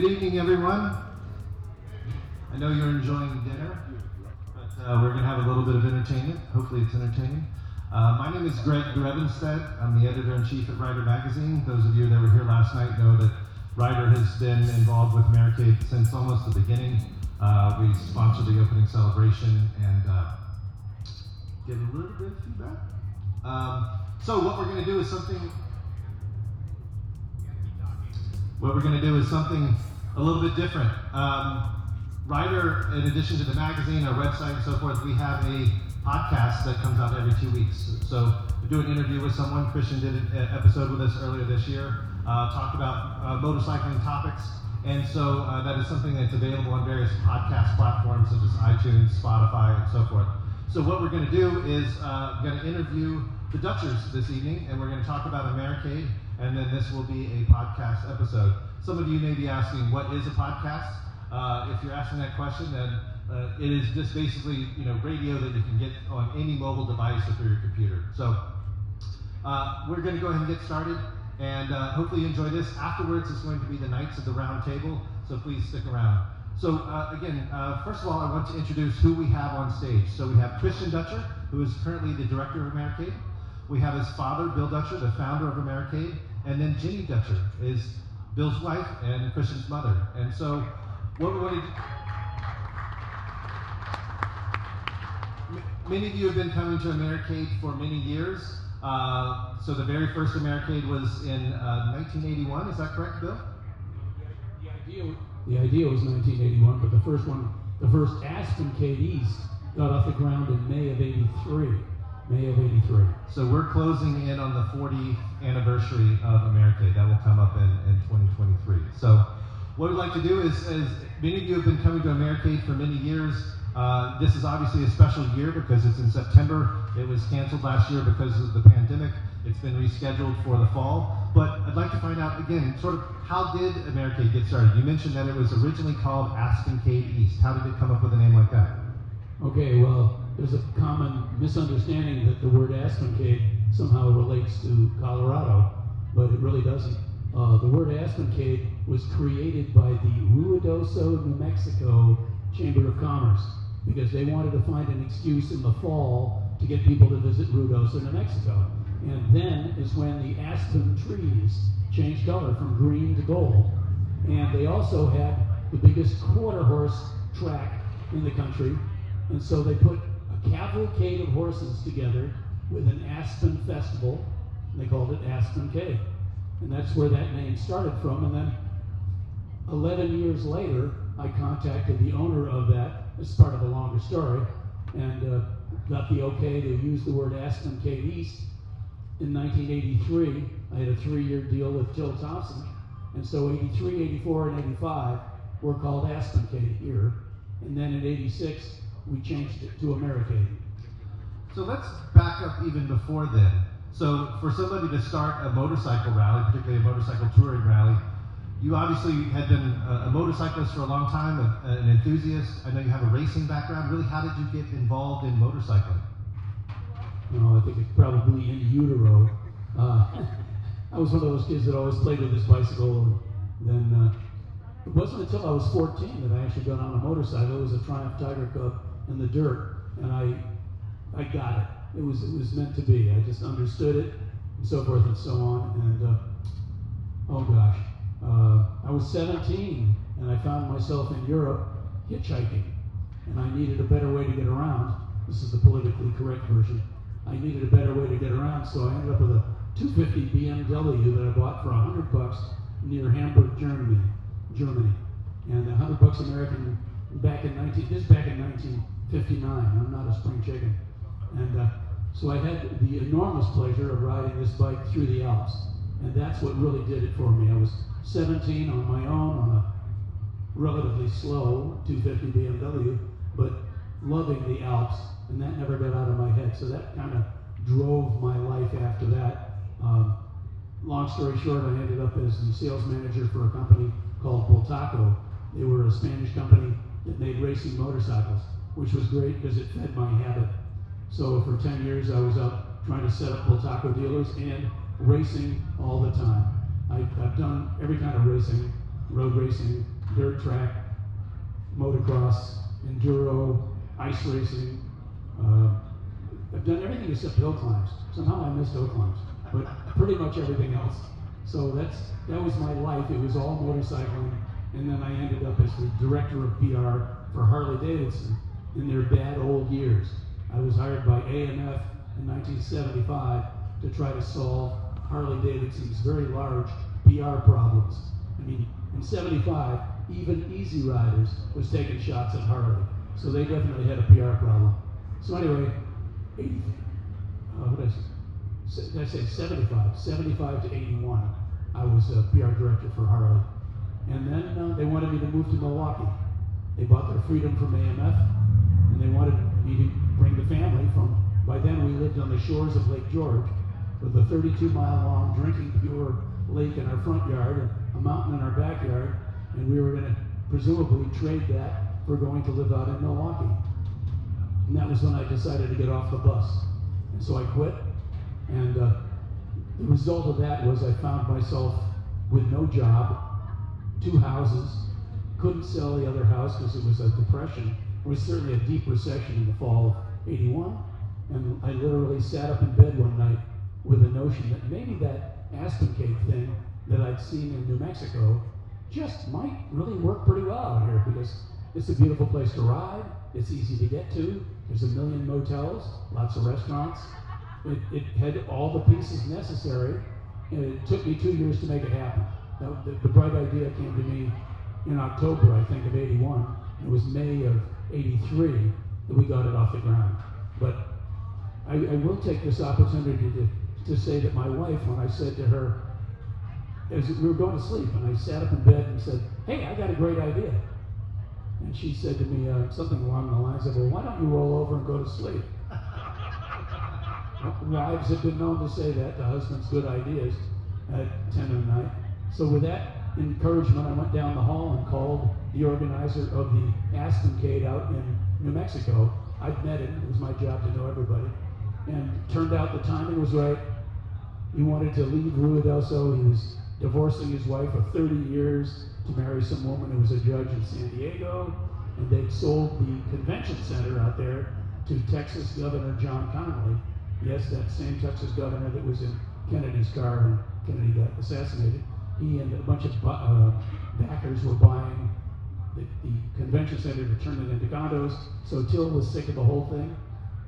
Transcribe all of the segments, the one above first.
Good evening, everyone. I know you're enjoying dinner, but uh, we're going to have a little bit of entertainment. Hopefully, it's entertaining. Uh, my name is Greg Drevenstedt. I'm the editor in chief at Rider Magazine. Those of you that were here last night know that Rider has been involved with Americade since almost the beginning. Uh, we sponsored the opening celebration and uh, get a little bit of feedback. Um, so, what we're going to do is something what we're going to do is something a little bit different. Um, Rider, in addition to the magazine, our website, and so forth, we have a podcast that comes out every two weeks. So we do an interview with someone. Christian did an episode with us earlier this year, uh, talked about uh, motorcycling topics. And so uh, that is something that's available on various podcast platforms such as iTunes, Spotify, and so forth. So what we're going to do is uh, going to interview the Dutchers this evening, and we're going to talk about Americade and then this will be a podcast episode. Some of you may be asking, what is a podcast? Uh, if you're asking that question, then uh, it is just basically you know radio that you can get on any mobile device or through your computer. So uh, we're going to go ahead and get started, and uh, hopefully you enjoy this. Afterwards, it's going to be the Knights of the Round Table, so please stick around. So uh, again, uh, first of all, I want to introduce who we have on stage. So we have Christian Dutcher, who is currently the director of Americade. We have his father, Bill Dutcher, the founder of Americade, and then Ginny Dutcher is Bill's wife and Christian's mother. And so, what we wanted. Many of you have been coming to Americade for many years. Uh, so the very first Americade was in uh, 1981. Is that correct, Bill? The idea, the idea was 1981, but the first one, the first Aspencade East, got off the ground in May of '83. May of 83. So we're closing in on the 40th anniversary of Americade. That will come up in, in 2023. So what we'd like to do is, as many of you have been coming to Americade for many years, uh, this is obviously a special year because it's in September. It was canceled last year because of the pandemic. It's been rescheduled for the fall. But I'd like to find out again, sort of how did Americade get started? You mentioned that it was originally called Aspencade East. How did it come up with a name like that? Okay, well, there's a common misunderstanding that the word Aspencade somehow relates to Colorado, but it really doesn't. Uh, the word Aspencade was created by the Ruidoso, New Mexico Chamber of Commerce because they wanted to find an excuse in the fall to get people to visit Ruidoso, New Mexico. And then is when the aspen trees changed color from green to gold. And they also had the biggest quarter horse track in the country. And so they put a cavalcade of horses together with an Aspen festival. They called it Aspencade. And that's where that name started from. And then 11 years later, I contacted the owner of that as part of a longer story and uh, got the okay to use the word Aspencade East. In 1983, I had a three year deal with Till Thompson. And so 83, 84, and 85 were called Aspencade here. And then in 86, we changed it to Americade. So let's back up even before then. So for somebody to start a motorcycle rally, particularly a motorcycle touring rally, you obviously had been a, a motorcyclist for a long time, a, an enthusiast. I know you have a racing background. Really, how did you get involved in motorcycling? No, I think it's probably in utero. Uh, I was one of those kids that always played with his bicycle. And then uh, it wasn't until I was 14 that I actually got on a motorcycle. It was a Triumph Tiger Cub in the dirt, and I, I got it. It was it was meant to be. I just understood it, and so forth and so on. And uh, oh gosh, uh, I was 17, and I found myself in Europe hitchhiking, and I needed a better way to get around. This is the politically correct version. I needed a better way to get around, so I ended up with a 250 BMW that I bought for 100 bucks near Hamburg, Germany. Germany, and 100 bucks American back in 19. This back in 19. 59. I'm not a spring chicken. And uh, so I had the enormous pleasure of riding this bike through the Alps. And that's what really did it for me. I was 17 on my own on a relatively slow 250 BMW, but loving the Alps. And that never got out of my head. So that kind of drove my life after that. Um, long story short, I ended up as the sales manager for a company called Bultaco. They were a Spanish company that made racing motorcycles which was great because it fed my habit. So for 10 years, I was out trying to set up Bultaco dealers and racing all the time. I, have done every kind of racing road racing, dirt track, motocross, enduro, ice racing. Uh, I've done everything except hill climbs. Somehow I missed hill climbs, but pretty much everything else. So that's that was my life. It was all motorcycling, and then I ended up as the director of PR for Harley Davidson in their bad old years. I was hired by AMF in 1975 to try to solve Harley Davidson's very large PR problems. I mean, in 75, even Easy Riders was taking shots at Harley. So they definitely had a PR problem. So anyway, 80, uh, what did I say? Did I say 75? 75 to 81, I was a PR director for Harley. And then uh, they wanted me to move to Milwaukee. They bought their freedom from AMF, and they wanted me to bring the family from, by then we lived on the shores of Lake George, with a 32 mile long drinking pure lake in our front yard and a mountain in our backyard, and we were going to presumably trade that for going to live out in Milwaukee. And that was when I decided to get off the bus. And so I quit, and uh, the result of that was I found myself with no job, two houses, couldn't sell the other house because it was a depression. It was certainly a deep recession in the fall of 81. And I literally sat up in bed one night with a notion that maybe that Aspencade thing that I'd seen in New Mexico just might really work pretty well out here because it's a beautiful place to ride. It's easy to get to. There's a million motels, lots of restaurants. It, it had all the pieces necessary, and it took me two years to make it happen. Now, the, the bright idea came to me in October, I think, of 81. It was May of 83 that we got it off the ground. But I, I will take this opportunity to, to say that my wife, when I said to her, as we were going to sleep, and I sat up in bed and said, Hey, I got a great idea. And she said to me uh, something along the lines of, Well, why don't you roll over and go to sleep? Wives have been known to say that to husbands' good ideas at 10 at night. So, with that encouragement, I went down the hall and called the organizer of the Aspencade out in New Mexico. I'd met him, it was my job to know everybody. And turned out the timing was right. He wanted to leave Ruidoso. He was divorcing his wife of 30 years to marry some woman who was a judge in San Diego. And they'd sold the convention center out there to Texas Governor John Connally. Yes, that same Texas governor that was in Kennedy's car when Kennedy got assassinated. He and a bunch of uh, backers were buying the, the, convention center to turn it into condos. So Till was sick of the whole thing,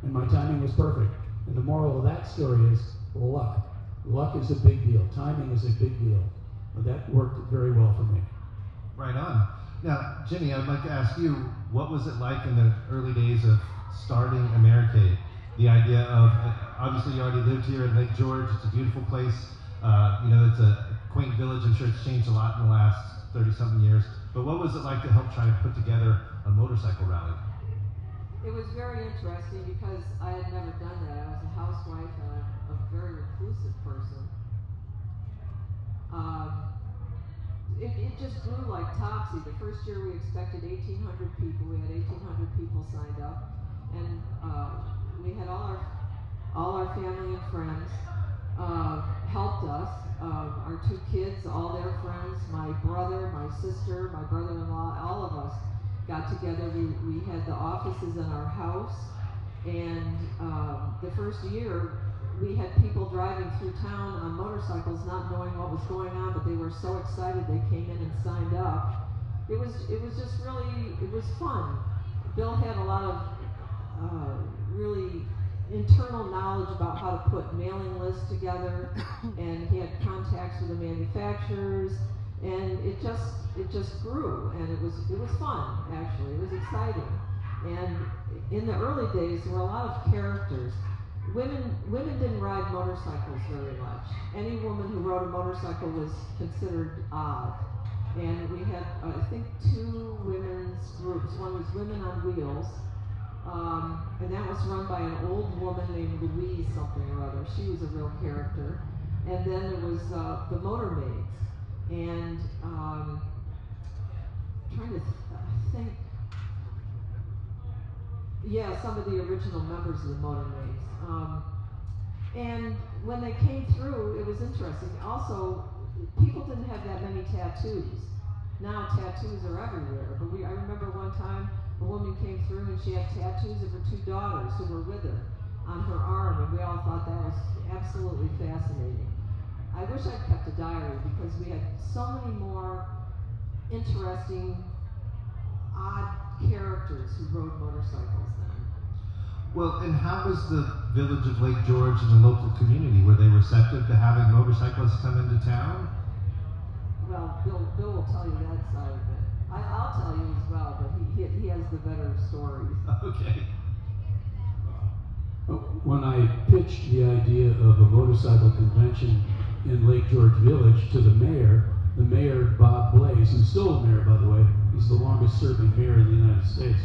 and my timing was perfect. And the moral of that story is luck. Luck is a big deal. Timing is a big deal. But that worked very well for me. Right on. Now, Ginny, I'd like to ask you, what was it like in the early days of starting Americade? The idea of, obviously, you already lived here in Lake George. It's a beautiful place. Uh, you know, it's a quaint village. I'm sure it's changed a lot in the last 30 something years. But what was it like to help try and put together a motorcycle rally? It was very interesting because I had never done that. I was a housewife and a, a very reclusive person. Um, it, it just blew like topsy. The first year we expected 1,800 people. We had 1,800 people signed up, and uh, we had all our all our family and friends uh, helped us. Uh, our two kids, all their friends, my brother, my sister, my brother-in-law, all of us got together. We, we had the offices in our house, and um, the first year we had people driving through town on motorcycles, not knowing what was going on, but they were so excited they came in and signed up. It was it was just really it was fun. Bill had a lot of uh, really internal knowledge about how to put mailing lists together, and he had contacts with the manufacturers, and it just it just grew, and it was it was fun actually. It was exciting, and in the early days there were a lot of characters. Women women didn't ride motorcycles very much. Any woman who rode a motorcycle was considered odd. And we had, uh, I think, two women's groups. One was Women on Wheels, um, and that was run by an old woman named Louise something or other. She was a real character. And then there was uh, the Motor Maids. And um, trying to th- think. Yeah, some of the original members of the Motor Maids. Um, and when they came through, it was interesting. Also, people didn't have that many tattoos. now tattoos are everywhere. But we, I remember one time a woman came through and she had tattoos of her two daughters who were with her on her arm, and we all thought that was absolutely fascinating. I wish I'd kept a diary because we had so many more interesting, odd characters who rode motorcycles then. Well, and how was the village of Lake George and the local community? Were they receptive to having motorcyclists come into town? Well, Bill, Bill will tell you that side of it. I, I'll tell you as well, but he, he, he has the better stories. Okay. Uh, when I pitched the idea of a motorcycle convention in Lake George Village to the mayor, the mayor, Bob Blais, who's still a mayor, by the way, he's the longest serving mayor in the United States.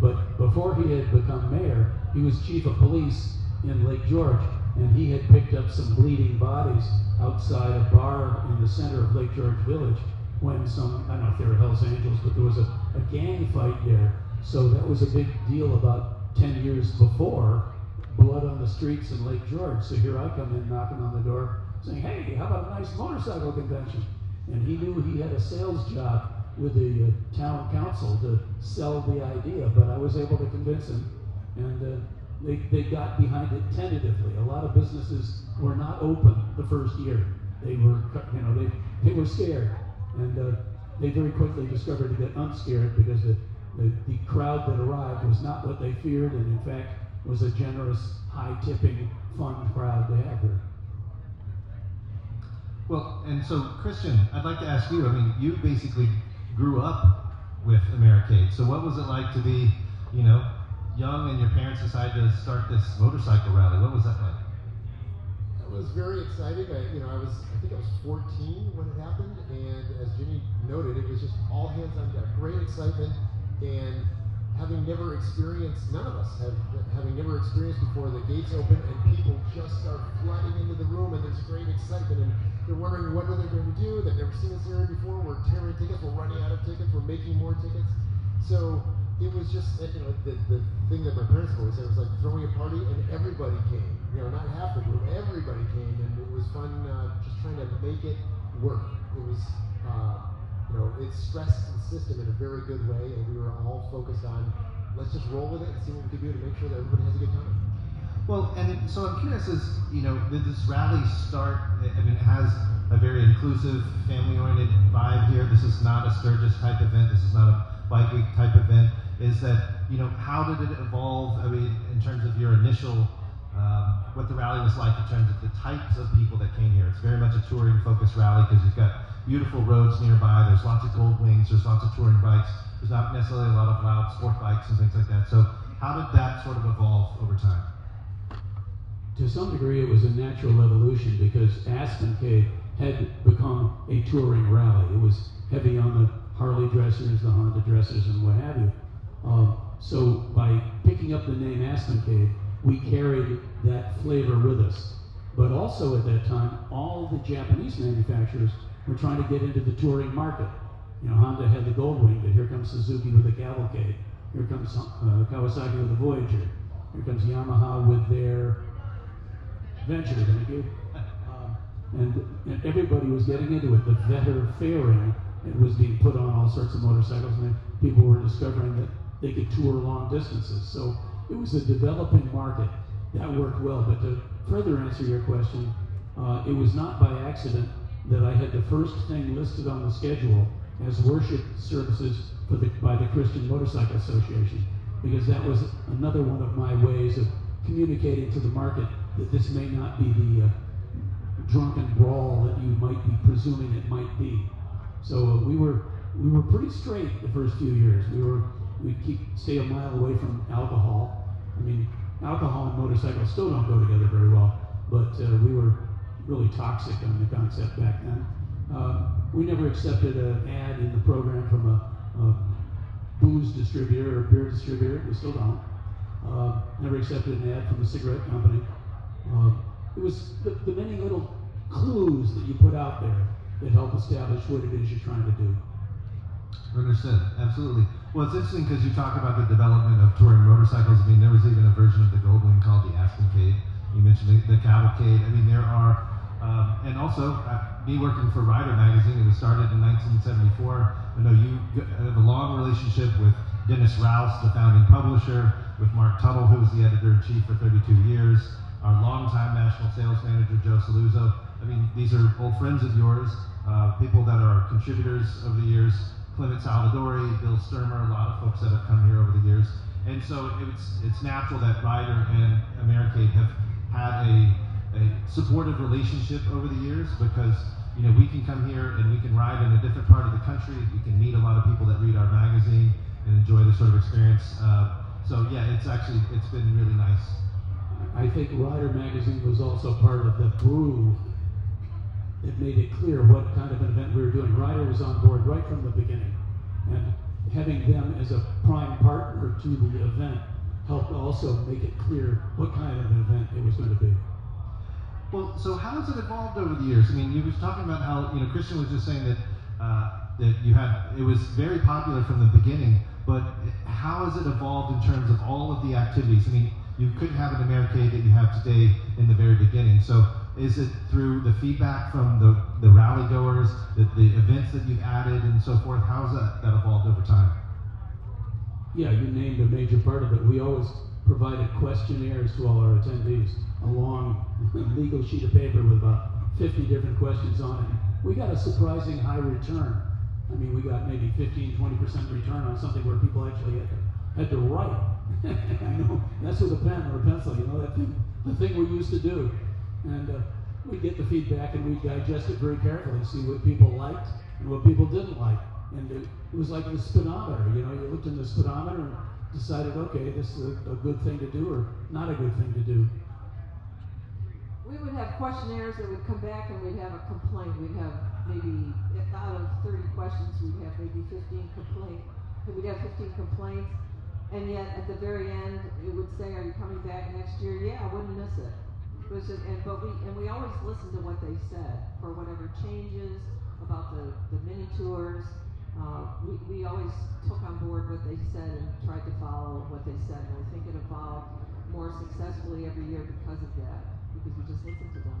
But before he had become mayor, he was chief of police in Lake George, and he had picked up some bleeding bodies outside a bar in the center of Lake George Village when some, I don't know if they were Hells Angels, but there was a, a gang fight there. So that was a big deal about 10 years before, blood on the streets in Lake George. So here I come in knocking on the door saying, hey, how about a nice motorcycle convention? And he knew he had a sales job with the uh, town council to sell the idea, but I was able to convince him, and uh, they, they got behind it tentatively. A lot of businesses were not open the first year. They were, you know, they, they were scared, and uh, they very quickly discovered to get unscared because the, the, the crowd that arrived was not what they feared, and in fact was a generous, high-tipping, fun crowd to have there. Well, and so Christian, I'd like to ask you. I mean, you basically grew up with Americade. So what was it like to be, you know, young and your parents decided to start this motorcycle rally? What was that like? Was very exciting. I, you know, I was, I think I was 14 when it happened, and as Ginny noted, it was just all hands on deck. Great excitement, and having never experienced, none of us have, having never experienced before, the gates open and people just start flooding into the room, and there's great excitement, and they're wondering what are they going to do. They've never seen this area before. We're tearing tickets. We're running out of tickets. We're making more tickets. So it was just, you know, the, the thing that my parents always said was like throwing a party, and everybody came. You know, not half the group, everybody came, and it was fun uh, just trying to make it work. It was, uh, you know, it stressed the system in a very good way, and we were all focused on let's just roll with it and see what we can do to make sure that everybody has a good time. Well, and so I'm curious, is you know, did this rally start? I mean, it has a very inclusive, family-oriented vibe here. This is not a Sturgis type event. This is not a bike week type event. Is that you know, how did it evolve? I mean, in terms of your initial, um, what the rally was like in terms of the types of people that came here. It's very much a touring-focused rally because you've got beautiful roads nearby. There's lots of gold wings. There's lots of touring bikes. There's not necessarily a lot of loud sport bikes and things like that. So, how did that sort of evolve over time? to some degree, it was a natural evolution because Aspencade had become a touring rally. It was heavy on the Harley dressers, the Honda dressers, and what have you. Um, so by picking up the name Aspencade, we carried that flavor with us. But also at that time, all the Japanese manufacturers were trying to get into the touring market. You know, Honda had the Goldwing, but here comes Suzuki with the Cavalcade. Here comes uh, Kawasaki with the Voyager. Here comes Yamaha with their venture, thank you. Um, and, and everybody was getting into it. The Vetter fairing it was being put on all sorts of motorcycles, and people were discovering that they could tour long distances. So it was a developing market. That worked well. But to further answer your question, uh, it was not by accident that I had the first thing listed on the schedule as worship services for the, by the Christian Motorcycle Association, because that was another one of my ways of communicating to the market that this may not be the uh, drunken brawl that you might be presuming it might be. So uh, we were we were pretty straight the first few years. We were we keep stay a mile away from alcohol. I mean, alcohol and motorcycles still don't go together very well, but uh, we were really toxic on the concept back then. Uh, we never accepted an ad in the program from a, a booze distributor or beer distributor. We still don't. Uh, never accepted an ad from a cigarette company. Uh, it was the, the, many little clues that you put out there that help establish what it is you're trying to do. Understood. Absolutely. Well, it's interesting because you talk about the development of touring motorcycles. I mean, there was even a version of the Goldwing called the Aspencade. You mentioned the, the Cavalcade. I mean, there are Um, and also, uh, me working for Rider Magazine, it was started in 1974. I know you have a long relationship with Dennis Rouse, the founding publisher, with Mark Tuttle, who was the editor in chief for 32 years, our longtime national sales manager, Joe Saluzzo. I mean, these are old friends of yours, uh, people that are contributors over the years. Clement Salvadori, Bill Stermer, a lot of folks that have come here over the years. And so it's, it's natural that Rider and Americade have had a, a supportive relationship over the years because you know we can come here and we can ride in a different part of the country. We can meet a lot of people that read our magazine and enjoy this sort of experience. Uh, so yeah, it's actually it's been really nice. I think Rider Magazine was also part of the brew it made it clear what kind of an event we were doing. Rider was on board right from the beginning, and having them as a prime partner to the event helped also make it clear what kind of an event it was going to be. Well, so how has it evolved over the years? I mean, you was talking about how you know Christian was just saying that uh, that you had it was very popular from the beginning, but how has it evolved in terms of all of the activities? I mean, you couldn't have an Americade that you have today in the very beginning. So is it through the feedback from the, the rally goers, the, the events that you've added and so forth? How's that, that evolved over time? Yeah, you named a major part of it. We always provided questionnaires to all our attendees, a long legal sheet of paper with about 50 different questions on it. We got a surprising high return. I mean, we got maybe 15, 20% return on something where people actually had to, had to write. I know, that's with a pen or a pencil, you know, that thing, the thing we used to do. And uh, we'd get the feedback and we'd digest it very carefully, see what people liked and what people didn't like. And it, it was like the speedometer, you know, you looked in the speedometer and decided, okay, this is a, a good thing to do or not a good thing to do. We would have questionnaires that would come back and we'd have a complaint. We'd have maybe, out of 30 questions, we'd have maybe 15 complaints. We'd have 15 complaints. And yet, at the very end, it would say, are you coming back next year? Yeah, I wouldn't miss it was just, and but we and we always listened to what they said for whatever changes about the the mini tours. Uh, we, we always took on board what they said and tried to follow what they said, and I think it evolved more successfully every year because of that, because we just listened to them.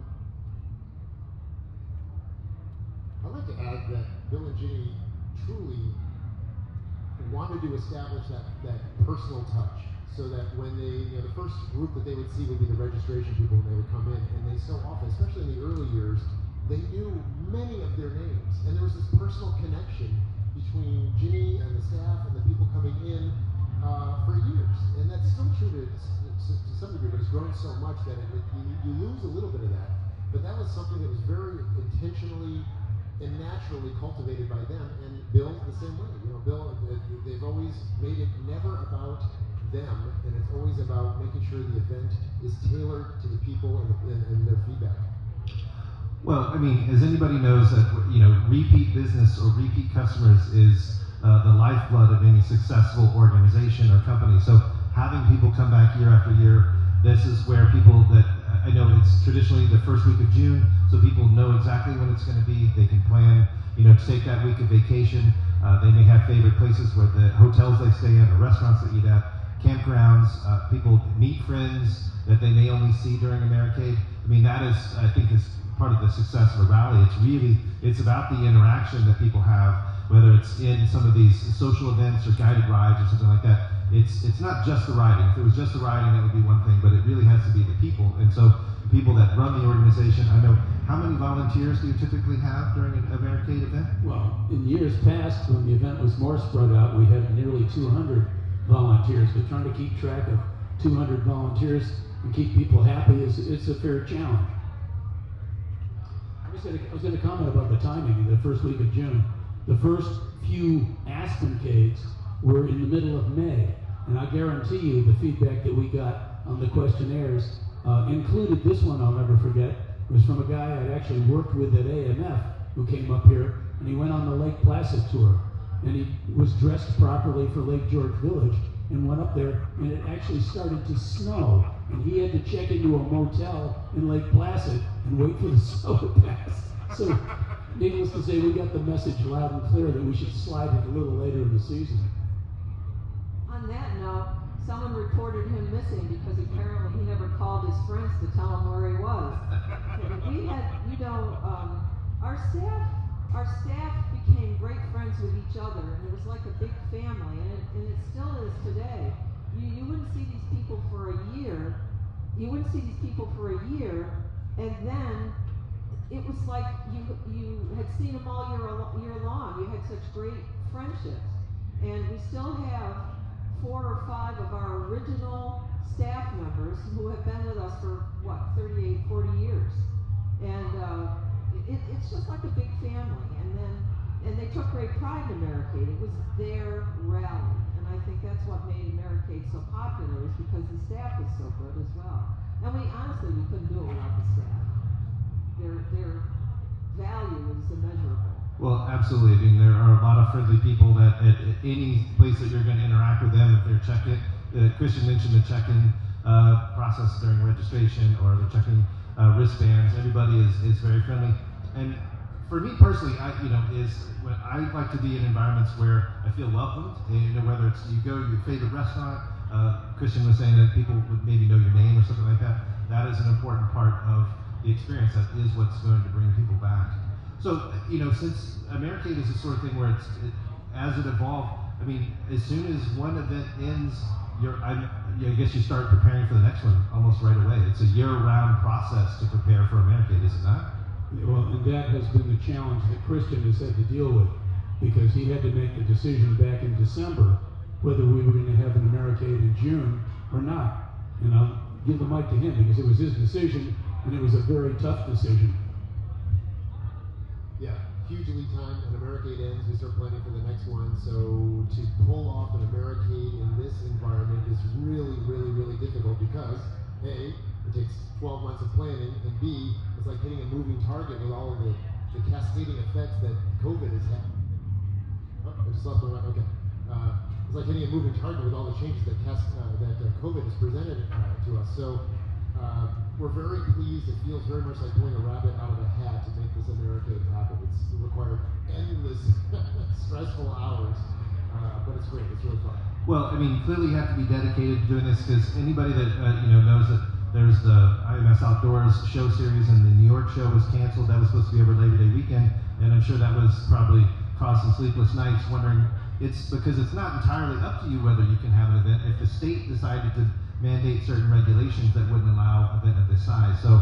I'd like to add that Bill and Ginny truly wanted to establish that, that personal touch so that when they, you know, the first group that they would see would be the registration people when they would come in, and they so often, especially in the early years, they knew many of their names, and there was this personal connection between Ginny and the staff and the people coming in uh, for years, and that's still true to, to, some degree, but it's grown so much that it, you, you lose a little bit of that. But that was something that was very intentionally and naturally cultivated by them, and Bill the same way. You know, Bill, they've always made it never about them, and it's always about making sure the event is tailored to the people and, and, and their feedback. Well, I mean, as anybody knows that you know, repeat business or repeat customers is uh, the lifeblood of any successful organization or company. So having people come back year after year, this is where people that I know it's traditionally the first week of June, so people know exactly when it's going to be. They can plan, you know, to take that week of vacation. Uh, they may have favorite places where the hotels they stay in, or restaurants they eat at campgrounds, uh, people meet friends that they may only see during a Americade. I mean, that is, I think, is part of the success of a rally. It's really, it's about the interaction that people have, whether it's in some of these social events or guided rides or something like that. It's, it's not just the riding. If it was just the riding, that would be one thing, but it really has to be the people. And so people that run the organization, I know, how many volunteers do you typically have during an Americade event? Well, in years past, when the event was more spread out, we had nearly 200 volunteers, but trying to keep track of 200 volunteers and keep people happy is it's a fair challenge. I was going to comment about the timing in the first week of June. The first few Aspen Aspencades were in the middle of May, and I guarantee you the feedback that we got on the questionnaires uh, included this one I'll never forget. It was from a guy I'd actually worked with at AMF who came up here, and he went on the Lake Placid tour and he was dressed properly for Lake George Village and went up there, and it actually started to snow, and he had to check into a motel in Lake Placid and wait for the snow to pass. So, needless to say, we got the message loud and clear that we should slide it a little later in the season. On that note, someone reported him missing because apparently he never called his friends to tell him where he was. we had, you know, um, our staff, our staff became great friends with each other, and it was like a big family, and it, and it still is today. You, you wouldn't see these people for a year. You wouldn't see these people for a year, and then it was like you you had seen them all year year long. You had such great friendships, and we still have four or five of our original staff members who have been with us for what 38, 40 years, and uh, it, it's just like a big family. And then and they took great pride in Americade. It was their rally, and I think that's what made Americade so popular is because the staff was so good as well. And we honestly we couldn't do it without the staff. Their their value is immeasurable. Well, absolutely. I mean, there are a lot of friendly people that at, at any place that you're going to interact with them, if they're checking, uh, Christian mentioned the check-in uh, process during registration or the check-in uh, wristbands. Everybody is, is very friendly. And for me personally, I you know is when I like to be in environments where I feel welcomed. And, you know, whether it's you go to your favorite restaurant. Uh, Christian was saying that people would maybe know your name or something like that. That is an important part of the experience. That is what's going to bring people back. So you know, since Americade is the sort of thing where it's it, as it evolved. I mean, as soon as one event ends, you're, I, I guess you start preparing for the next one almost right away. It's a year-round process to prepare for Americade, is it not? Well, and that has been the challenge that Christian has had to deal with because he had to make the decision back in December whether we were going to have an Americade in June or not. And I'll give the mic to him because it was his decision and it was a very tough decision. Yeah, huge lead time. An Americade ends, we start planning for the next one. So to pull off an Americade in this environment is really, really, really difficult because A, it takes 12 months of planning, and B, it's like hitting a moving target with all of the, the cascading effects that COVID has had. Oh, I just my mind. Okay. Uh, it's like hitting a moving target with all the changes that uh, that uh, COVID has presented uh, to us. So uh, we're very pleased. It feels very much like pulling a rabbit out of a hat to make this Americade happen. It's it required endless stressful hours, uh, but it's great. It's really fun. Well, I mean, clearly you have to be dedicated to doing this because anybody that you know knows that there's the IMS Outdoors show series, and the New York show was canceled. That was supposed to be over Labor Day weekend, and I'm sure that was probably caused some sleepless nights wondering. It's because it's not entirely up to you whether you can have an event. If the state decided to mandate certain regulations that wouldn't allow an event of this size, so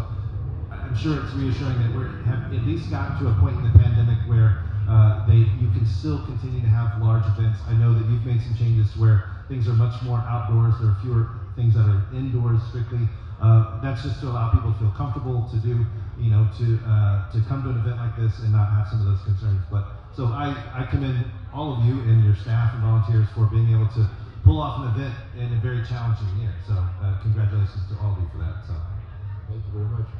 I'm sure it's reassuring that we have at least gotten to a point in the pandemic where uh, they you can still continue to have large events. I know that you've made some changes where things are much more outdoors. There are fewer things that are indoors strictly. Uh, that's just to allow people to feel comfortable to do, you know, to uh, to come to an event like this and not have some of those concerns. But so I, I commend all of you and your staff and volunteers for being able to pull off an event in a very challenging year. So uh, congratulations to all of you for that. So thank you very much.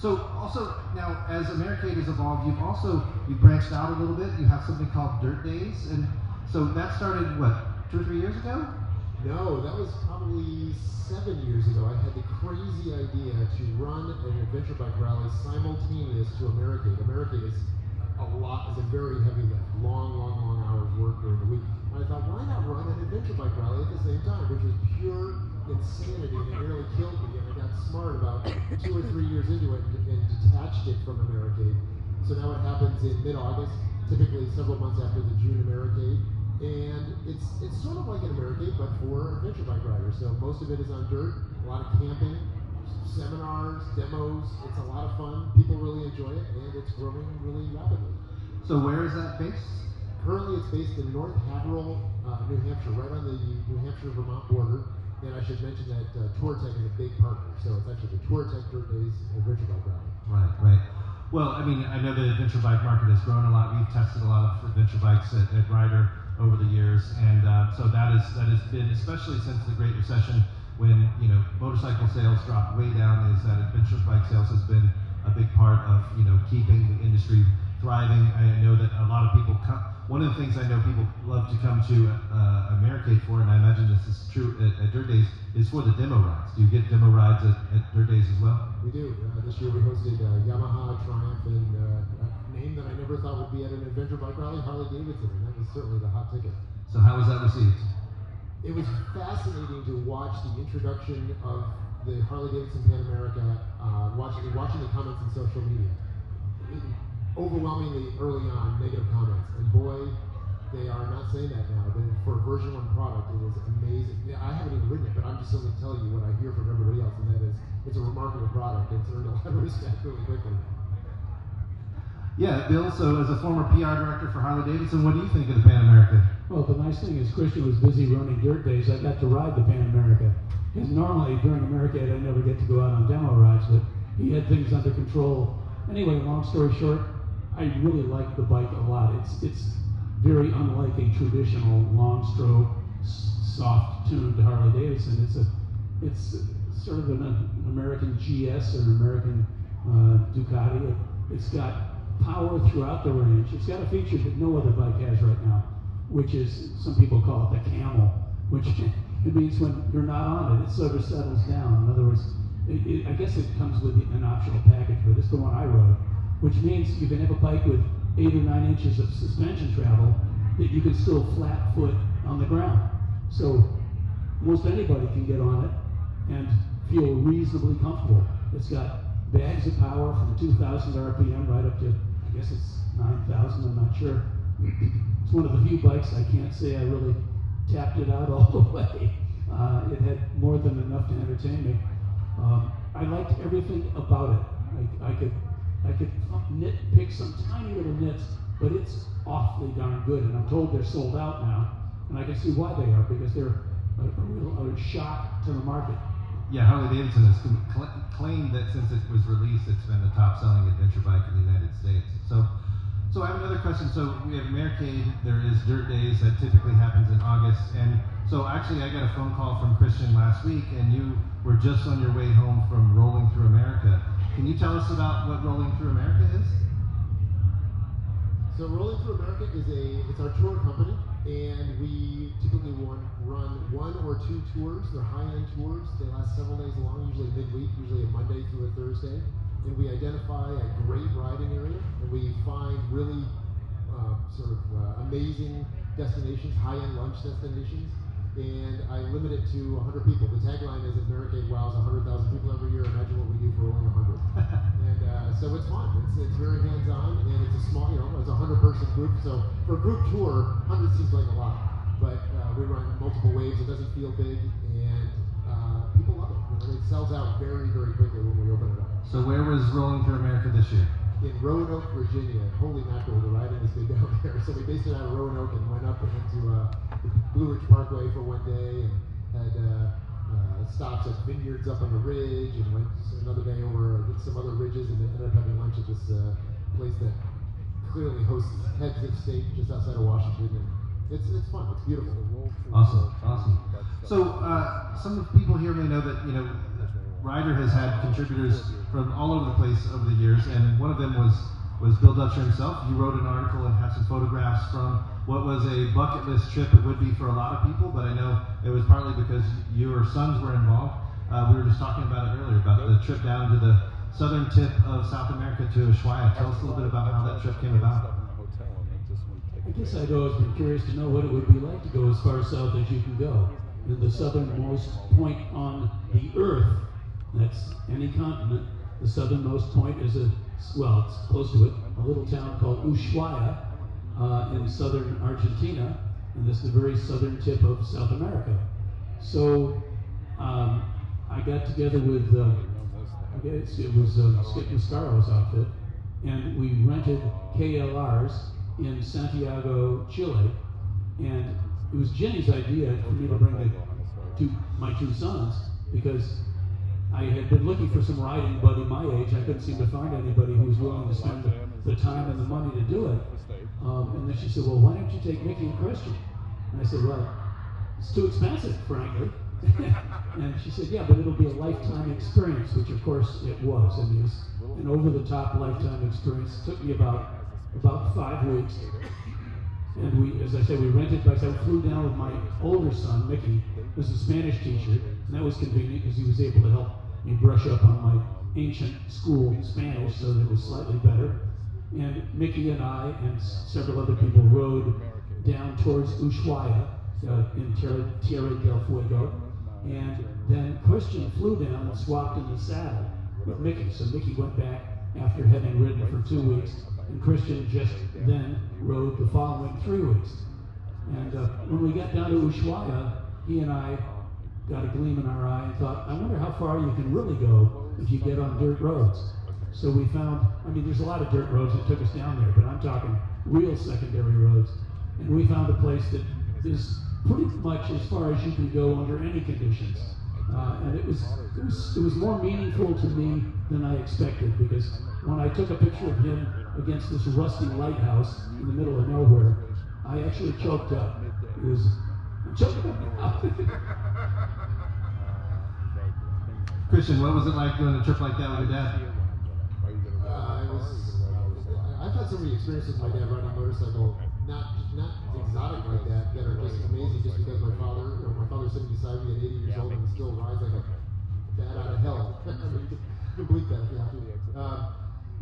So also now, as Americade has evolved, you've also you've branched out a little bit. You have something called Dirt Days, and so that started what two or three years ago. No, that was probably seven years ago. I had the crazy idea to run an adventure bike rally simultaneous to Americade. Americade is a lot, is a very heavy lift, long, long, long hours work during the week. And I thought, why not run an adventure bike rally at the same time, which was pure insanity and it nearly killed me. And I got smart about two or three years into it and, and detached it from Americade. So now it happens in mid-August, typically several months after the June Americade and it's it's sort of like an Americade, but for adventure bike riders. So most of it is on dirt, a lot of camping, seminars, demos. It's a lot of fun. People really enjoy it, and it's growing really rapidly. So where is that based? Currently, it's based in North Haverhill, uh, New Hampshire, right on the New Hampshire-Vermont border. And I should mention that uh, Touratech is a big partner, so it's actually the Touratech Dirt Days Adventure Bike Rally. Right, right. Well, I mean, I know the adventure bike market has grown a lot. We've tested a lot of adventure bikes at, at Rider over the years, and uh, so that is that has been especially since the Great Recession when you know motorcycle sales dropped way down. Is that adventure bike sales has been a big part of you know keeping the industry thriving. I know that a lot of people come. One of the things I know people love to come to uh, Americade for, and I imagine this is true at, at, Dirt Days, is for the demo rides. Do you get demo rides at, at Dirt Days as well? We do. Uh, this year we hosted uh, Yamaha, Triumph, and uh, name that I never thought would be at an adventure bike rally, Harley Davidson, was certainly the hot ticket. So how was that received? It was fascinating to watch the introduction of the Harley Davidson Pan America, uh, watching watching the comments on social media, overwhelmingly early on negative comments, and boy, they are not saying that now. For a version one product, it is amazing. Yeah, I haven't even ridden it, but I'm just going to tell you what I hear from everybody else, and that is it's a remarkable product. It's earned a lot of respect really quickly. Yeah, Bill. So, as a former PR director for Harley Davidson, what do you think of the Pan America? Well, the nice thing is Christian was busy running dirt days. I got to ride the Pan America. Because normally during America, I never get to go out on demo rides, but he had things under control. Anyway, long story short, I really like the bike a lot. It's it's very unlike a traditional long stroke, soft tuned Harley Davidson. It's a it's sort of an, an American GS or an American uh, Ducati. It, it's got power throughout the range. It's got a feature that no other bike has right now, which is some people call it the camel, which it means when you're not on it, it sort of settles down. In other words, it, it, I guess it comes with an optional package, but it's the one I rode, which means you can have a bike with eight or nine inches of suspension travel that you can still flat foot on the ground. So most anybody can get on it and feel reasonably comfortable. It's got bags of power from 2,000 RPM right up to, I guess it's 9,000, I'm not sure. it's one of the few bikes I can't say I really tapped it out all the way. Uh, it had more than enough to entertain me. Um, I liked everything about it. I, I could I could nitpick some tiny little nits, but it's awfully darn good. And I'm told they're sold out now, and I can see why they are because they're a, a real a shock to the market. Yeah, Harley Davidson has claimed that since it was released, it's been the top-selling adventure bike in the United States. So so I have another question. So we have Americade. There is Dirt Days that typically happens in August, and so actually I got a phone call from Christian last week, and you were just on your way home from Rolling Through America. Can you tell us about what Rolling Through America is? So Rolling Through America is a it's our tour company, and we typically run, one or two tours. They're high-end tours. They last several days long, usually midweek, usually a Monday through a Thursday and we identify a great riding area, and we find really uh, sort of uh, amazing destinations, high-end lunch destinations, and I limit it to 100 people. The tagline is, if Americade wows 100,000 people every year, imagine what we do for only 100. uh, so it's fun. It's, it's very hands-on, and it's a small, you know, it's a 100-person group. So for a group tour, 100 seems like a lot, but uh, we run multiple waves. It doesn't feel big, and uh, people love it. You know, it sells out very, very quickly when we open it up. So where was Rolling Through America this year? In Roanoke, Virginia. Holy mackerel, the riding is big down there. So we based it out of Roanoke and went up into uh, the Blue Ridge Parkway for one day and had uh, stops at vineyards up on the ridge and went another day over some other ridges and ended up having lunch at this uh, place that clearly hosts heads of state just outside of Washington. And it's, it's fun. It's beautiful. Awesome, awesome. So uh, some people here may know that you know Rider has had contributors from all over the place over the years, and one of them was was Bill Dutcher himself. You wrote an article and have some photographs from what was a bucket list trip. It would be for a lot of people, but I know it was partly because your sons were involved. Uh, we were just talking about it earlier about the trip down to the southern tip of South America to Ushuaia. Tell us a little bit about how that trip came about. I guess I'd always been curious to know what it would be like to go as far south as you can go. And the southernmost point on the earth that's any continent. The southernmost point is a, well, it's close to it, a little town called Ushuaia uh, in southern Argentina, and this is the very southern tip of South America. So um, I got together with, uh, I guess it was uh, Skip Mascorro's outfit, and we rented KLRs in Santiago, Chile, and it was Ginny's idea for me to bring the to my two sons because I had been looking for some riding buddy my age. I couldn't seem to find anybody who was willing to spend the, time and the money to do it. Um, and then she said, well, why don't you take Mickey and Christian? And I said, well, it's too expensive, frankly. and she said, yeah, but it'll be a lifetime experience, which of course it was. And it was an over-the-top lifetime experience. It took me about about five weeks. And we, as I said, we rented bikes. I flew down with my older son, Mickey, who's a Spanish teacher, and that was convenient because he was able to help me brush up on my ancient school Spanish so that it was slightly better. And Mickey and I and several other people rode down towards Ushuaia uh, in Tierra, del Fuego. And then Christian flew down and swapped in the saddle with Mickey. So Mickey went back after having ridden for two weeks, and Christian just then rode the following three weeks. And uh, when we got down to Ushuaia, he and I got a gleam in our eye and thought, I wonder how far you can really go if you get on dirt roads. So we found, I mean, there's a lot of dirt roads that took us down there, but I'm talking real secondary roads. And we found a place that is pretty much as far as you can go under any conditions. Uh, and it was, it was it was more meaningful to me than I expected because when I took a picture of him against this rusty lighthouse in the middle of nowhere, I actually choked up. It was I'm choking up. Christian, what was it like doing a trip like that with your dad? Uh, I was, I've had so many experiences with my dad riding a motorcycle, not not exotic like that, that are just amazing. Just because my father, know, my father's sitting beside me at 80 years old and still rides like a bat out of hell. I mean, you can believe that if you have to. Um,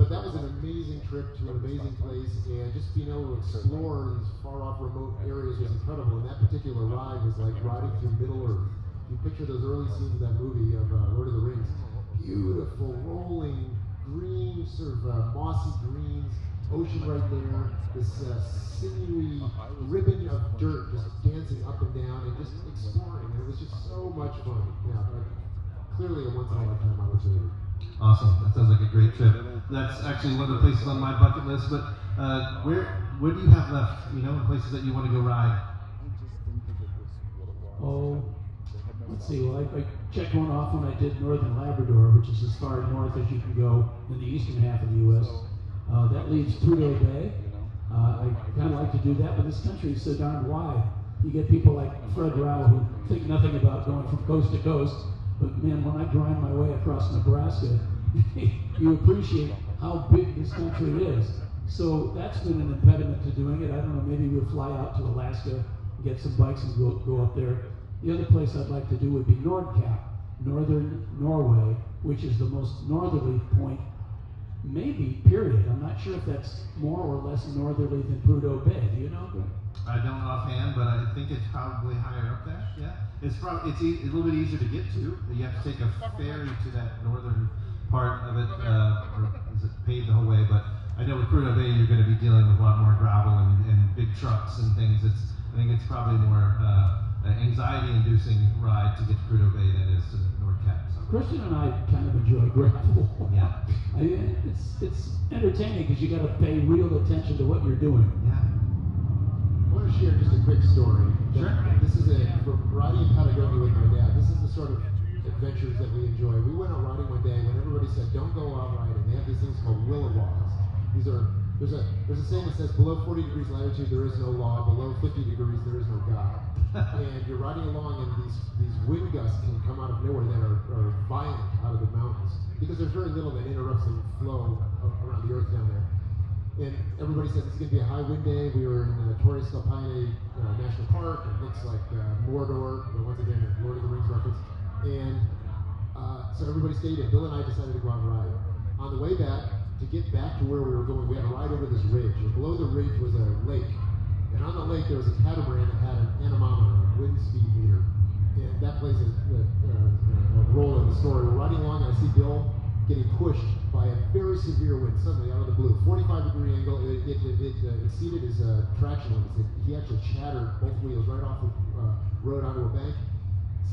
but that was an amazing trip to an amazing place, and just being able to explore these far off remote areas was incredible. And that particular ride was like riding through Middle Earth. You picture those early scenes of that movie of uh, Lord of the Rings. Beautiful, rolling, green, sort of uh, mossy greens, ocean right there, this uh, sinewy ribbon of dirt just dancing up and down and just exploring. And it was just so much fun. Yeah, but clearly a once in a lifetime opportunity. Awesome. That sounds like a great trip. That's actually one of the places on my bucket list. But uh, where where do you have left? You know, places that you want to go ride. Oh, let's see. Well, I, I checked one off when I did Northern Labrador, which is as far north as you can go in the eastern half of the U.S. Uh, that leaves Bay. Uh, I kind of like to do that, but this country is so darn wide. You get people like Fred Rowell who think nothing about going from coast to coast, but man, when I grind my way across Nebraska, you appreciate how big this country is. So that's been an impediment to doing it. I don't know, maybe we'll fly out to Alaska, get some bikes and go, go up there. The other place I'd like to do would be Nordkapp, northern Norway, which is the most northerly point, maybe, period. I'm not sure if that's more or less northerly than Prudhoe Bay. Do you know? I don't offhand, but I think it's probably higher up there. Yeah, it's probably it's e- a little bit easier to get to. You have to take a ferry to that northern part of it, uh, or is it paved the whole way? But I know with Prudhoe Bay, you're going to be dealing with a lot more gravel and, and big trucks and things. It's I think it's probably more uh, an anxiety-inducing ride to get to Prudhoe Bay than it is to. Christian and I kind of enjoy gravel. Yeah. I mean, it's it's entertaining because you got to pay real attention to what you're doing. Yeah. I want to share just a quick story. Sure. This is a from riding in Patagonia with my dad. This is the sort of adventures that we enjoy. We went out riding one day when everybody said, "Don't go out riding." They have these things called willow Williwaws. These are there's a there's a saying that says, "Below 40 degrees latitude there is no law. Below 50 degrees there is no God." And you're riding along, and these these wind gusts can come out of nowhere that are, are violent out of the mountains because there's very little that interrupts the flow of, around the earth down there. And everybody said is going to be a high wind day. We were in uh, Torres del Paine uh, National Park. It looks like uh, Mordor, but once again, a Lord of the Rings reference. And uh, so everybody stayed in. Bill and I decided to go out and ride. On the way back, to get back to where we were going, we had to ride over this ridge. And below the ridge was a lake. And on the lake, there was a catamaran that had an anemometer, a wind speed meter. And that plays a, a, a, a role in the story. We're riding along, and I see Bill getting pushed by a very severe wind suddenly out of the blue. 45 degree angle. It, it, it, it uh, exceeded his uh, traction limits. It, he actually shattered both wheels right off the uh, road onto a bank.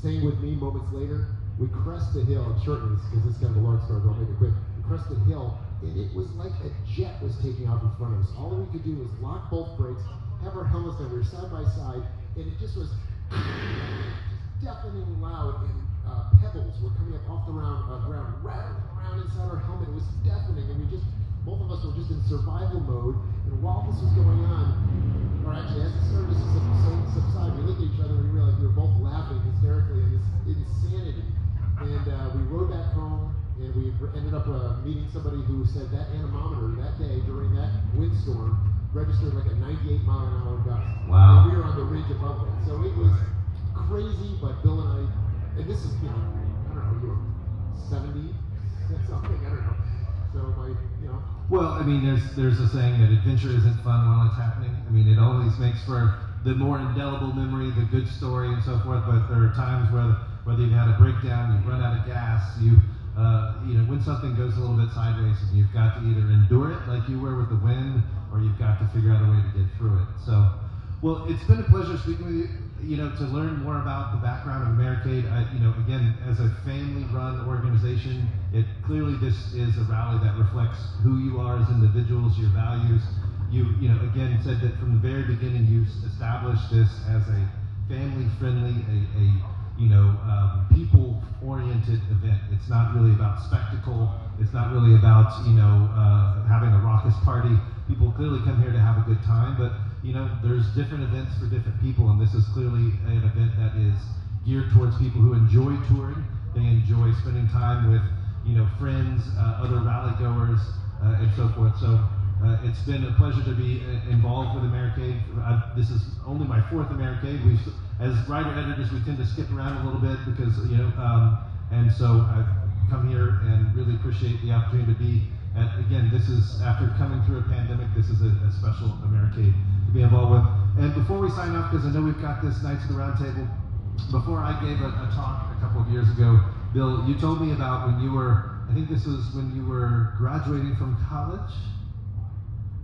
Same with me moments later. We crest the hill. I'm shortening this because this is kind of a long story, but I'll make it quick. We crest the hill, and it was like a jet was taking off in front of us. All we could do was lock both brakes, have our helmets on. We were side by side, and it just was just deafening loud. And uh, pebbles were coming up off the ground, uh, ground, rattling around inside our helmet. It was deafening, and we just, both of us were just in survival mode. And while this was going on, or actually as it started to subside, we looked at each other and we realized we were both laughing hysterically at this insanity. And uh, we rode back home, and we ended up uh, meeting somebody who said that anemometer that day during that windstorm registered like a 98 mile an hour gust. Wow. And we were on the ridge above it. So it was crazy, but Bill and I, and this is, you know, I don't know, you were 70, something, I don't know. So my, you know, Well, I mean, there's there's a saying that adventure isn't fun while it's happening. I mean, it always makes for the more indelible memory, the good story, and so forth. But there are times where whether you've had a breakdown, you've run out of gas, you uh, you know, when something goes a little bit sideways, and you've got to either endure it like you were with the wind, or you've got to figure out a way to get through it. So, well, it's been a pleasure speaking with you. You know, to learn more about the background of Americade. I, you know, again, as a family-run organization, it clearly this is a rally that reflects who you are as individuals, your values. You, you know, again said that from the very beginning you established this as a family-friendly, a, a you know, um, people-oriented event. It's not really about spectacle. It's not really about, you know, uh, having a raucous party. People clearly come here to have a good time, but, you know, there's different events for different people, and this is clearly an event that is geared towards people who enjoy touring. They enjoy spending time with, you know, friends, uh, other rally goers, uh, and so forth. So uh, it's been a pleasure to be uh, involved with Americade. Uh, this is only my fourth Americade. We've, as writer editors, we tend to skip around a little bit because you know, um, and so I've come here and really appreciate the opportunity to be. At, again, this is after coming through a pandemic. This is a, a special Americade to be involved with. And before we sign off, because I know we've got this Knights of the Round Table. Before I gave a, a talk a couple of years ago, Bill, you told me about when you were. I think this was when you were graduating from college.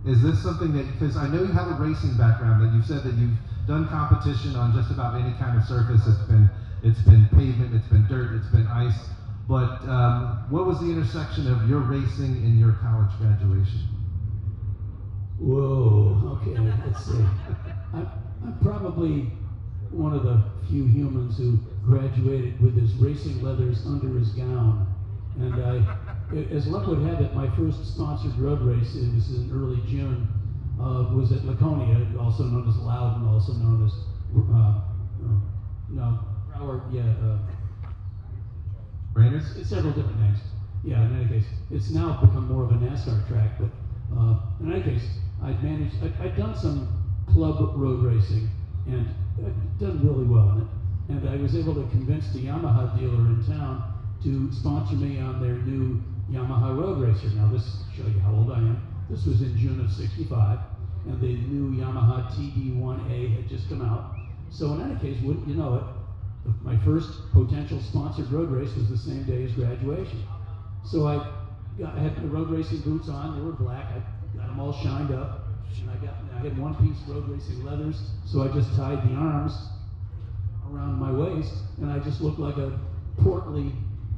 Is this something that, because I know you have a racing background, that you've said that you've done competition on just about any kind of surface. It's been, it's been pavement, it's been dirt, it's been ice. But um, what was the intersection of your racing and your college graduation? Whoa, okay, let's see. I'm, I'm probably one of the few humans who graduated with his racing leathers under his gown. And I as luck would have it, my first sponsored road race, it was in early June, uh, was at Laconia, also known as Loudon, also known as, uh, uh, no, Bryar, yeah. Uh, Raiders? It's several different names. Yeah, in any case, it's now become more of a NASCAR track, but uh, in any case, I'd managed, I, I'd done some club road racing and I'd done really well in it. And I was able to convince the Yamaha dealer in town to sponsor me on their new Yamaha Road Racer. Now, this show you how old I am. This was in June of '65, and the new Yamaha TD1A had just come out. So, in any case, wouldn't you know it, my first potential sponsored road race was the same day as graduation. So I, got, I had my road racing boots on. They were black. I got them all shined up, and I got I had one-piece road racing leathers. So I just tied the arms around my waist, and I just looked like a portly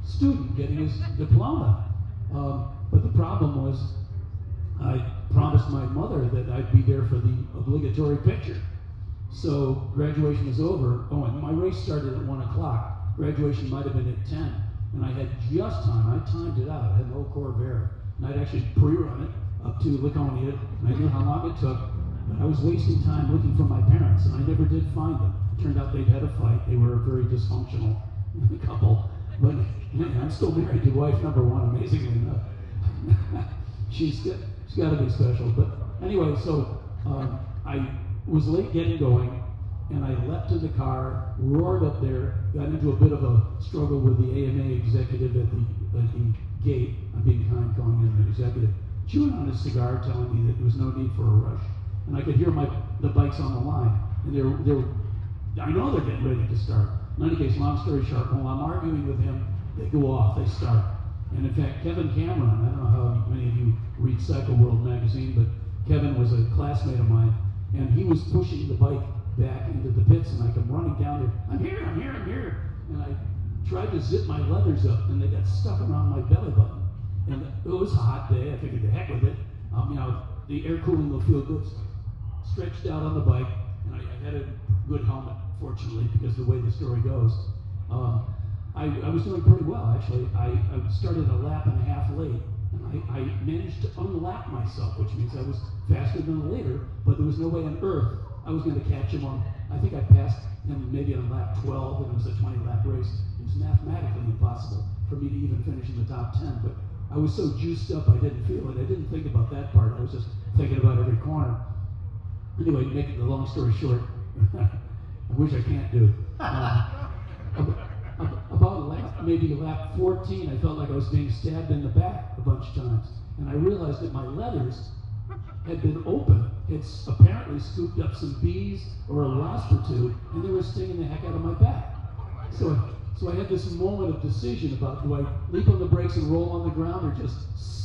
student getting his diploma. Um, but the problem was, I promised my mother that I'd be there for the obligatory picture. So graduation was over. Oh, and my race started at 1 o'clock. Graduation might have been at 10. And I had just time. I timed it out. I had an old Corvair. And I'd actually pre-run it up to Laconia. And I knew how long it took. But I was wasting time looking for my parents, and I never did find them. Turned out they'd had a fight. They were a very dysfunctional couple. But I'm still married to wife number one, amazingly enough. she's she's got to be special. But anyway, so um, I was late getting going, and I leapt in the car, roared up there, got into a bit of a struggle with the AMA executive at the, at the gate. I'm being kind calling him an executive. Chewing on his cigar, telling me that there was no need for a rush. And I could hear my the bikes on the line, and they were, they I know they're getting ready to start. In any case, long story short, while I'm arguing with him, they go off, they start. And in fact, Kevin Cameron, I don't know how many of you read Cycle World magazine, but Kevin was a classmate of mine, and he was pushing the bike back into the pits, and I come running down there. I'm here, I'm here, I'm here. And I tried to zip my leathers up, and they got stuck around my belly button. And it was a hot day. I figured the heck with it. Um, you know, the air cooling will feel good. Stretched out on the bike, and I, I had a good helmet fortunately, because the way the story goes. Um, I, I, was doing pretty well, actually. I, I, started a lap and a half late, and I, I, managed to unlap myself, which means I was faster than the leader, but there was no way on earth I was going to catch him on. I think I passed him maybe on lap 12, and it was a 20 lap race. It was mathematically impossible for me to even finish in the top 10, but I was so juiced up I didn't feel it. I didn't think about that part. I was just thinking about every corner. Anyway, to make the long story short, I wish I can't do. Um, about lap, maybe lap 14, I felt like I was being stabbed in the back a bunch of times. And I realized that my leathers had been open. It's apparently scooped up some bees or a wasp or two, and they were stinging the heck out of my back. So So I had this moment of decision about do I leap on the brakes and roll on the ground or just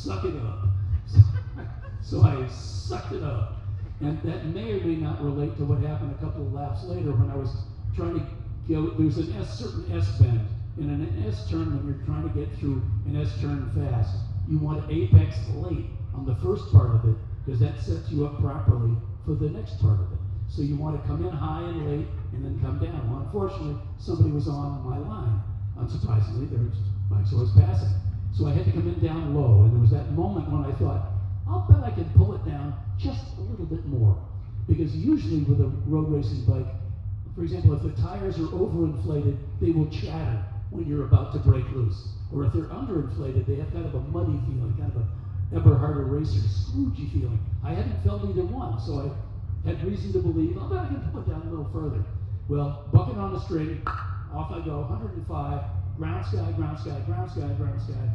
suck it up. so I sucked it up. And that may or may not relate to what happened a couple of laps later when I was trying to go. There's an S certain S bend. In an S turn, when you're trying to get through an S turn fast, you want apex late on the first part of it because that sets you up properly for the next part of it. So you want to come in high and late and then come down. Well, unfortunately, somebody was on my line. Unsurprisingly, there was bikes I was passing. So I had to come in down low, and there was that moment when I thought, I'll bet I can pull it down just a little bit more. Because usually with a road racing bike, for example, if the tires are overinflated, they will chatter when you're about to break loose. Or if they're underinflated, they have kind of a muddy feeling, kind of a Eberhard Racer Scroogey feeling. I hadn't felt either one, so I had reason to believe, oh, I can pull it down a little further. Well, bucket on the string, off I go, 105, ground sky, ground sky, ground sky, ground sky.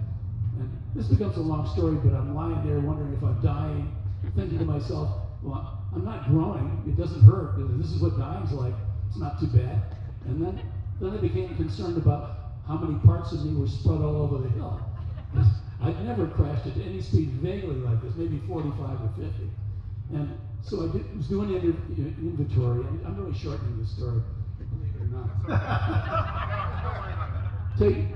And this becomes a long story, but I'm lying there wondering if I'm dying, thinking to myself, well, I'm not groaning. It doesn't hurt. This is what dying's like. It's not too bad. And then, then I became concerned about how many parts of me were spread all over the hill. I'd never crashed at any speed vaguely like this, maybe 45 or 50. And so I did, was doing an inventory. I'm really shortening this story, believe it or not. Take,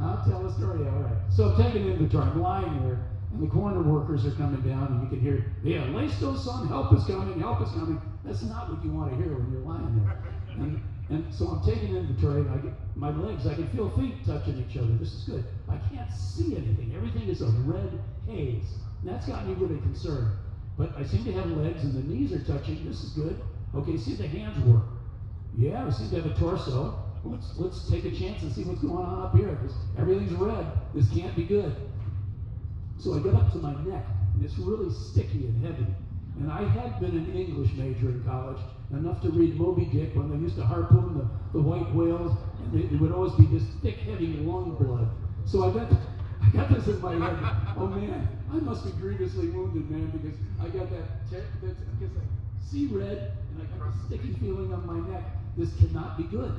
I'll tell the story, all right. So I'm taking inventory. I'm lying there, and the corner workers are coming down, and you can hear, yeah, Lasto, son, help is coming, help is coming. That's not what you want to hear when you're lying there. And, and so I'm taking inventory, and I get my legs, I can feel feet touching each other. This is good. I can't see anything. Everything is a red haze. And that's got me really concerned. But I seem to have legs, and the knees are touching. This is good. Okay, see the hands work. Yeah, I seem to have a torso. Let's let's take a chance and see what's going on up here because everything's red. This can't be good. So I get up to my neck, and it's really sticky and heavy. And I had been an English major in college, enough to read Moby Dick when they used to harpoon the, the white whales, and it would always be this thick, heavy lung blood. So I got I got this in my head. Oh man, I must be grievously wounded, man, because I got that, that I guess I see red, and I got a sticky feeling on my neck. This cannot be good.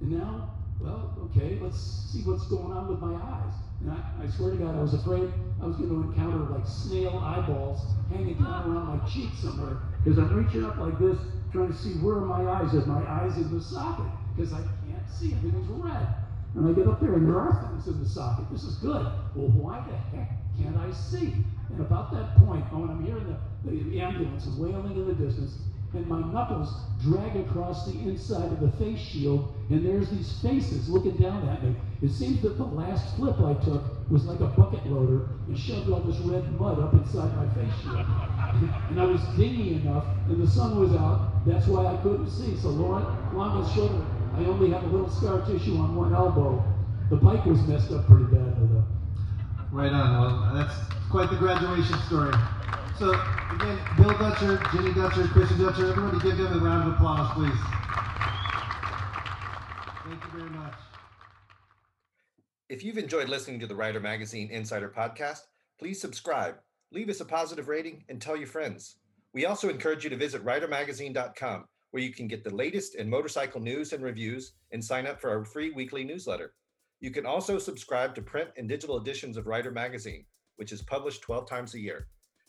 And now, well, okay, let's see what's going on with my eyes. And I, I swear to God, I was afraid I was going to encounter like snail eyeballs hanging down around my cheek somewhere because I'm reaching up like this, trying to see where are my eyes. Are my eyes in the socket? Because I can't see. Everything's red. And I get up there and there are things in the socket. This is good. Well, why the heck can't I see? And about that point, oh, when I'm hearing the, the ambulance wailing in the distance, and my knuckles drag across the inside of the face shield, and there's these faces looking down at me. It seems that the last flip I took was like a bucket loader and shoved all this red mud up inside my face shield. and I was dingy enough, and the sun was out. That's why I couldn't see. So long, long and short, I only have a little scar tissue on one elbow. The bike was messed up pretty badly, though. Right on. Well, that's quite the graduation story. So, again, Bill Dutcher, Ginny Dutcher, Christian Dutcher, everybody give them a round of applause, please. Thank you very much. If you've enjoyed listening to the Rider Magazine Insider podcast, please subscribe, leave us a positive rating, and tell your friends. We also encourage you to visit ridermagazine.com, where you can get the latest in motorcycle news and reviews and sign up for our free weekly newsletter. You can also subscribe to print and digital editions of Rider Magazine, which is published 12 times a year.